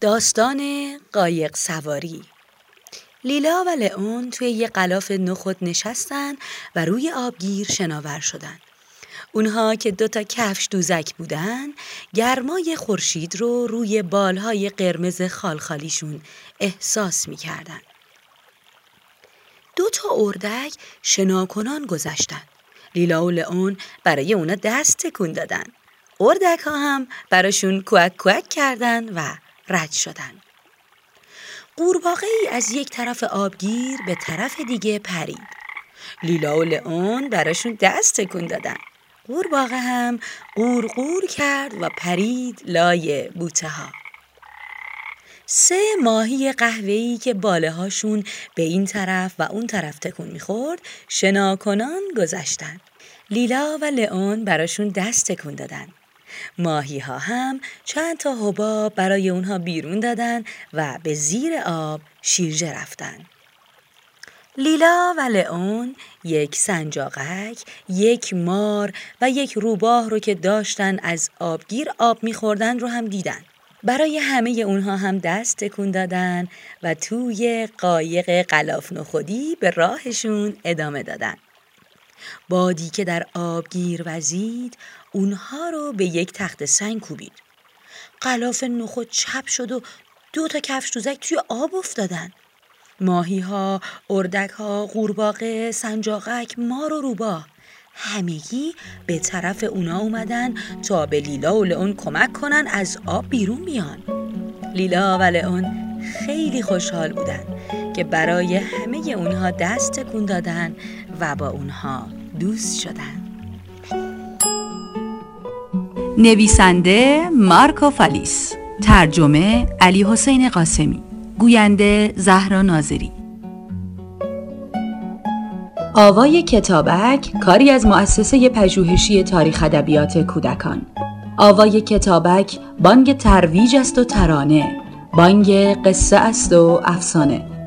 داستان قایق سواری لیلا و لئون توی یه قلاف نخود نشستن و روی آبگیر شناور شدن. اونها که دوتا کفش دوزک بودن گرمای خورشید رو روی بالهای قرمز خالخالیشون احساس می‌کردن. دو تا اردک شناکنان گذشتن. لیلا و لئون برای اونا دست تکون دادن. اردک ها هم براشون کوک کوک کردن و رد شدن. قورباغه ای از یک طرف آبگیر به طرف دیگه پرید. لیلا و لئون براشون دست تکون دادن. قورباغه هم قورقور کرد و پرید لای بوته ها. سه ماهی قهوه‌ای که باله هاشون به این طرف و اون طرف تکون می‌خورد شناکنان گذشتن. لیلا و لئون براشون دست تکون دادن. ماهی ها هم چند تا حباب برای اونها بیرون دادن و به زیر آب شیرجه رفتن. لیلا و لئون یک سنجاقک، یک مار و یک روباه رو که داشتن از آبگیر آب میخوردن رو هم دیدن. برای همه اونها هم دست تکون دادن و توی قایق قلاف نخودی به راهشون ادامه دادن. بادی که در آبگیر وزید اونها رو به یک تخت سنگ کوبید. قلاف نخود چپ شد و دو تا کفش دوزک توی آب افتادن. ماهی ها، اردک ها، قورباغه، سنجاقک، مار و روباه همگی به طرف اونا اومدن تا به لیلا و لئون کمک کنن از آب بیرون بیان. لیلا و لئون خیلی خوشحال بودن که برای اونها دست تکون دادن و با اونها دوست شدن. نویسنده مارکو فالیس ترجمه علی حسین قاسمی گوینده زهرا ناظری. آوای کتابک کاری از مؤسسه پژوهشی تاریخ ادبیات کودکان. آوای کتابک بانگ ترویج است و ترانه. بانگ قصه است و افسانه.